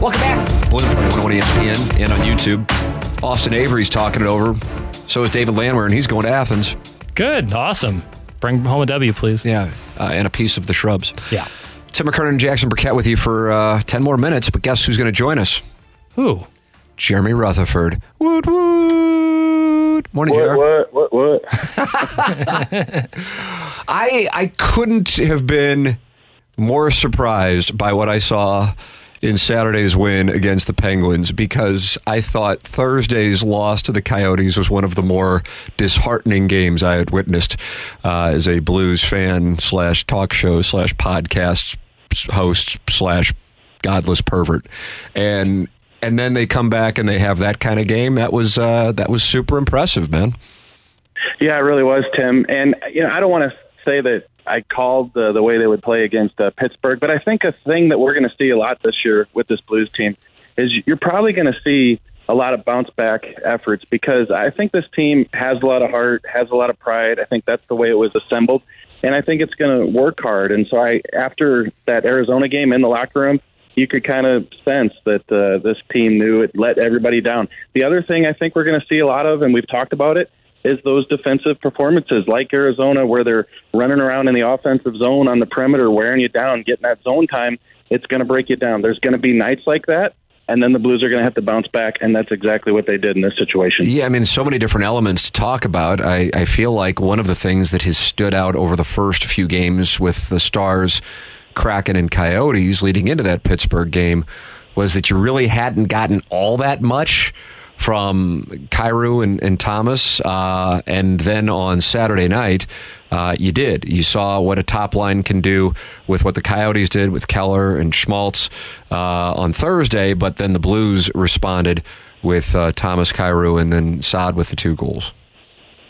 Welcome back. Blue 101 ESPN and on YouTube. Austin Avery's talking it over. So is David Landwehr, and he's going to Athens. Good. Awesome. Bring home a W, please. Yeah, uh, and a piece of the shrubs. Yeah. Tim McKernan and Jackson Burkett with you for uh, 10 more minutes, but guess who's going to join us? Who? Jeremy Rutherford. Woot, woot. Morning, What, Jer. what, what, what? I, I couldn't have been more surprised by what I saw in Saturday's win against the Penguins because I thought Thursday's loss to the Coyotes was one of the more disheartening games I had witnessed uh, as a Blues fan slash talk show slash podcast host slash godless pervert, and and then they come back and they have that kind of game. That was uh, that was super impressive, man. Yeah, it really was, Tim. And you know, I don't want to say that I called the the way they would play against uh, Pittsburgh, but I think a thing that we're going to see a lot this year with this Blues team is you're probably going to see a lot of bounce back efforts because I think this team has a lot of heart, has a lot of pride. I think that's the way it was assembled, and I think it's going to work hard. And so, I after that Arizona game in the locker room, you could kind of sense that uh, this team knew it let everybody down. The other thing I think we're going to see a lot of, and we've talked about it, is those defensive performances like Arizona, where they're running around in the offensive zone on the perimeter, wearing you down, getting that zone time. It's going to break you down. There's going to be nights like that, and then the Blues are going to have to bounce back, and that's exactly what they did in this situation. Yeah, I mean, so many different elements to talk about. I, I feel like one of the things that has stood out over the first few games with the Stars, Kraken, and Coyotes leading into that Pittsburgh game was that you really hadn't gotten all that much from Kyrou and, and Thomas. Uh, and then on Saturday night, uh, you did. You saw what a top line can do with what the Coyotes did with Keller and Schmaltz uh, on Thursday, but then the Blues responded with uh, Thomas Kyrou and then Saad with the two goals.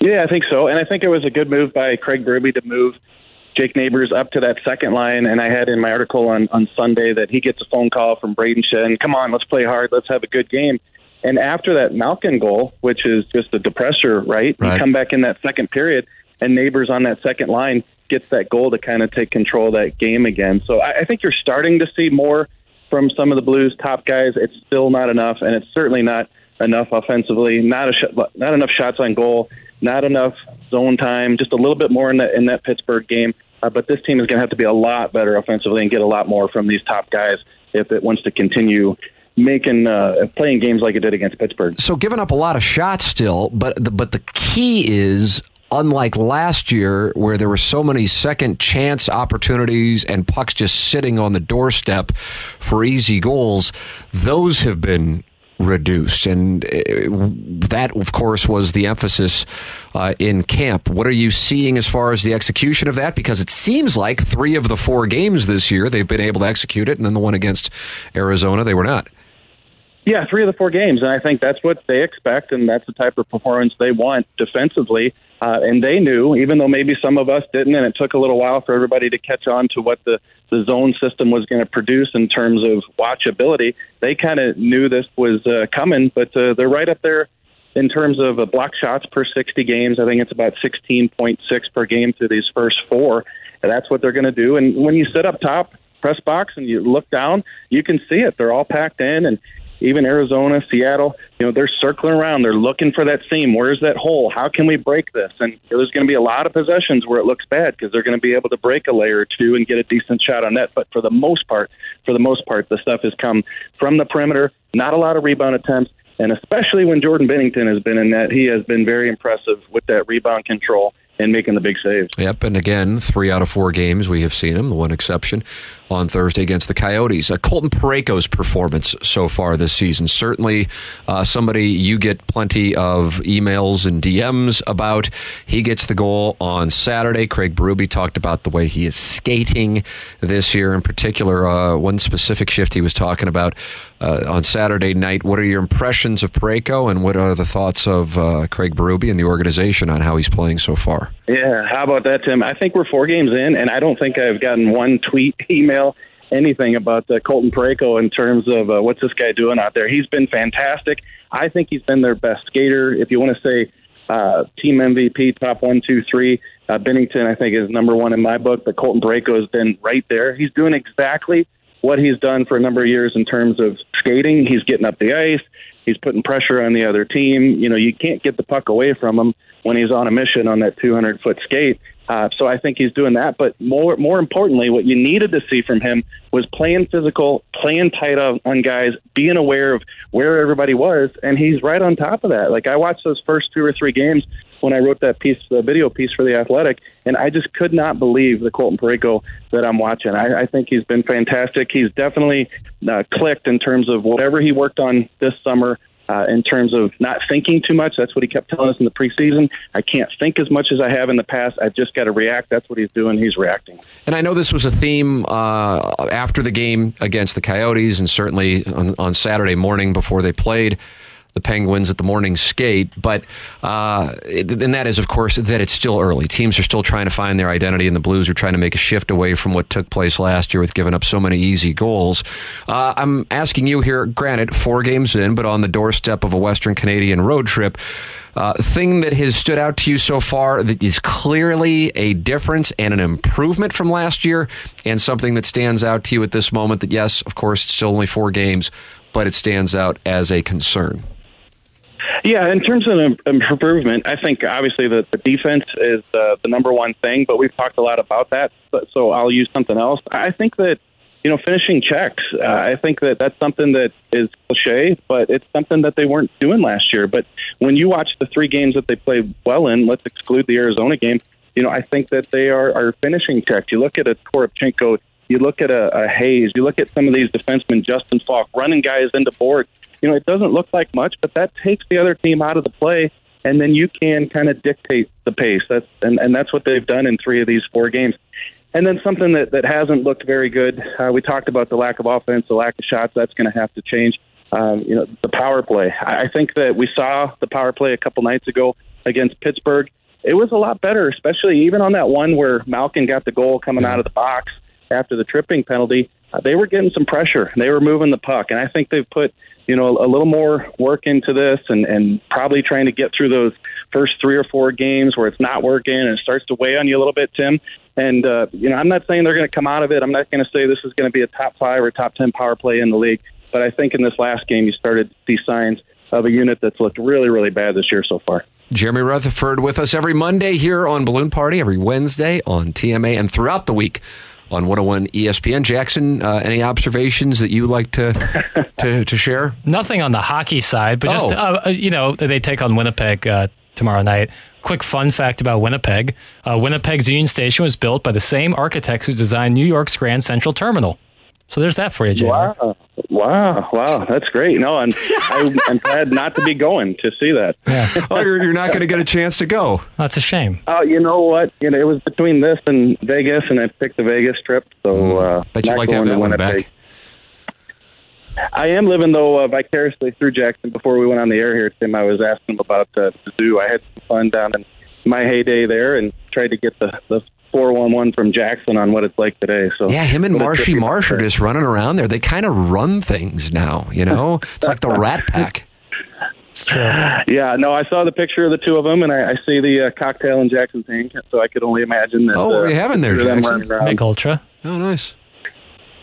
Yeah, I think so. And I think it was a good move by Craig Berube to move Jake Neighbors up to that second line. And I had in my article on, on Sunday that he gets a phone call from Brayden Schenn. Come on, let's play hard. Let's have a good game. And after that Malkin goal, which is just a depressor, right? Right. You come back in that second period, and Neighbors on that second line gets that goal to kind of take control of that game again. So I, I think you're starting to see more from some of the Blues top guys. It's still not enough, and it's certainly not enough offensively. Not a sh- not enough shots on goal. Not enough zone time. Just a little bit more in that in that Pittsburgh game. Uh, but this team is going to have to be a lot better offensively and get a lot more from these top guys if it wants to continue making uh, playing games like it did against Pittsburgh. So giving up a lot of shots still, but the, but the key is unlike last year where there were so many second chance opportunities and pucks just sitting on the doorstep for easy goals, those have been reduced. And uh, that of course was the emphasis uh, in camp. What are you seeing as far as the execution of that? Because it seems like three of the four games this year they've been able to execute it and then the one against arizona they were not Yeah, three of the four games, and I think that's what they expect, and that's the type of performance they want defensively. Uh, and they knew, even though maybe some of us didn't, and it took a little while for everybody to catch on to what the the zone system was going to produce in terms of watchability. They kind of knew this was uh, coming, but uh, they're right up there in terms of uh, block shots per 60 games. I think it's about 16.6 per game through these first four. And that's what they're going to do. And when you sit up top, press box, and you look down, you can see it. They're all packed in, and even Arizona, Seattle, you know, they're circling around. They're looking for that seam. Where's that hole? How can we break this? And there's going to be a lot of possessions where it looks bad because they're going to be able to break a layer or two and get a decent shot on net. But for the most part, for the most part, the stuff has come from the perimeter. Not a lot of rebound attempts. And especially when Jordan Binnington has been in that, he has been very impressive with that rebound control and making the big saves. Yep, and again, three out of four games we have seen him. The one exception on Thursday against the Coyotes. Uh, Colton Parayko's performance so far this season certainly uh, somebody you get plenty of emails and DMs about. He gets the goal on Saturday. Craig Berube talked about the way he is skating this year, in particular, uh, one specific shift he was talking about uh, on Saturday night. What are your impressions of Parayko, and what are the thoughts of uh, Craig Berube and the organization on how he's playing so far? Yeah, how about that, Tim? I think we're four games in, and I don't think I've gotten one tweet, email, anything about uh, Colton Parayko in terms of uh, what's this guy doing out there. He's been fantastic. I think he's been their best skater. If you want to say uh, team MVP, top one, two, three, uh, Binnington, I think, is number one in my book, but Colton Parayko has been right there. He's doing exactly what he's done for a number of years in terms of skating. He's getting up the ice. He's putting pressure on the other team. You know, you can't get the puck away from him when he's on a mission on that 200 foot skate. Uh, so I think he's doing that. But more more importantly, what you needed to see from him was playing physical, playing tight on, guys, being aware of where everybody was, and he's right on top of that. Like I watched those first two or three games when I wrote that piece, the video piece for the Athletic, and I just could not believe the Colton Parayko that I'm watching. I, I think he's been fantastic. He's definitely uh, clicked in terms of whatever he worked on this summer uh, in terms of not thinking too much. That's what he kept telling us in the preseason. I can't think as much as I have in the past. I've just got to react. That's what he's doing. He's reacting. And I know this was a theme uh, after the game against the Coyotes, and certainly on, on Saturday morning before they played the Penguins at the morning skate. But uh, and that is, of course, that it's still early. Teams are still trying to find their identity, and the Blues are trying to make a shift away from what took place last year with giving up so many easy goals. Uh, I'm asking you here, granted, four games in, but on the doorstep of a Western Canadian road trip. Uh, thing that has stood out to you so far that is clearly a difference and an improvement from last year, and something that stands out to you at this moment that, yes, of course, it's still only four games, but it stands out as a concern. Yeah, in terms of improvement, I think obviously the, the defense is uh, the number one thing, but we've talked a lot about that. But, so I'll use something else. I think that you know finishing checks. Uh, I think that that's something that is cliche, but it's something that they weren't doing last year. But when you watch the three games that they played well in, let's exclude the Arizona game. You know, I think that they are are finishing checks. You look at a Toropchenko, you look at a, a Hayes, you look at some of these defensemen, Justin Faulk, running guys into board you know, it doesn't look like much, but that takes the other team out of the play, and then you can kind of dictate the pace. That's and, and that's what they've done in three of these four games. And then something that, that hasn't looked very good. Uh, we talked about the lack of offense, the lack of shots. That's going to have to change. Um, you know, the power play. I think that we saw the power play a couple nights ago against Pittsburgh. It was a lot better, especially even on that one where Malkin got the goal coming out of the box after the tripping penalty. Uh, they were getting some pressure. They were moving the puck, and I think they've put you know, a little more work into this and, and probably trying to get through those first three or four games where it's not working and it starts to weigh on you a little bit, Tim. And, uh, you know, I'm not saying they're going to come out of it. I'm not going to say this is going to be a top five or top 10 power play in the league. But I think in this last game, you started to see signs of a unit that's looked really, really bad this year so far. Jeremy Rutherford with us every Monday here on Balloon Party, every Wednesday on TMA, and throughout the week on 101 ESPN. Jackson, uh, any observations that you like to, to, to share? Nothing on the hockey side, but just, oh. uh, you know, they take on Winnipeg uh, tomorrow night. Quick fun fact about Winnipeg uh, Winnipeg's Union Station was built by the same architects who designed New York's Grand Central Terminal. So there's that for you, Jay. Wow, wow, wow, that's great. No, I'm I, I'm glad not to be going to see that. Yeah. oh, you're, you're not going to get a chance to go. That's a shame. Oh, you know what? You know, it was between this and Vegas, and I picked the Vegas trip. So, mm. uh, bet you like to have that one back. I am living though uh, vicariously through Jackson. Before we went on the air here, Tim, I was asking him about uh, the zoo. I had some fun down in my heyday there, and tried to get the the four one one from Jackson on what it's like today. So yeah, him and Marshy Marsh are just running around there. They kind of run things now. You know, it's like the Rat Pack. It's true. Yeah, no, I saw the picture of the two of them, and I, I see the uh, cocktail in Jackson's hand, so I could only imagine that. Oh, what are you uh, having there, Jackson? Mich Ultra. Oh, nice.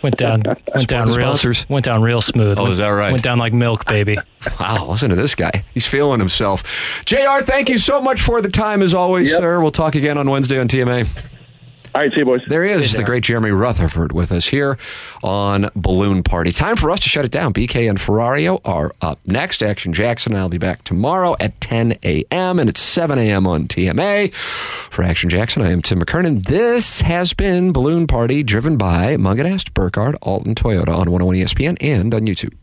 Went down, went down real, sponsors. went down real smooth. Oh, went, is that right? Went down like milk, baby. wow, listen to this guy. He's feeling himself. Jr. Thank you so much for the time, as always, yep. sir. We'll talk again on Wednesday on TMA. All right, see you, boys. There he is, the great Jeremy Rutherford with us here on Balloon Party. Time for us to shut it down. BK and Ferrario are up next. Action Jackson and I'll be back tomorrow at 10 a.m. and it's 7 a.m. on TMA. For Action Jackson, I am Tim McKernan. This has been Balloon Party driven by Mungenast, Burkhardt, Alton Toyota on 101 ESPN and on YouTube.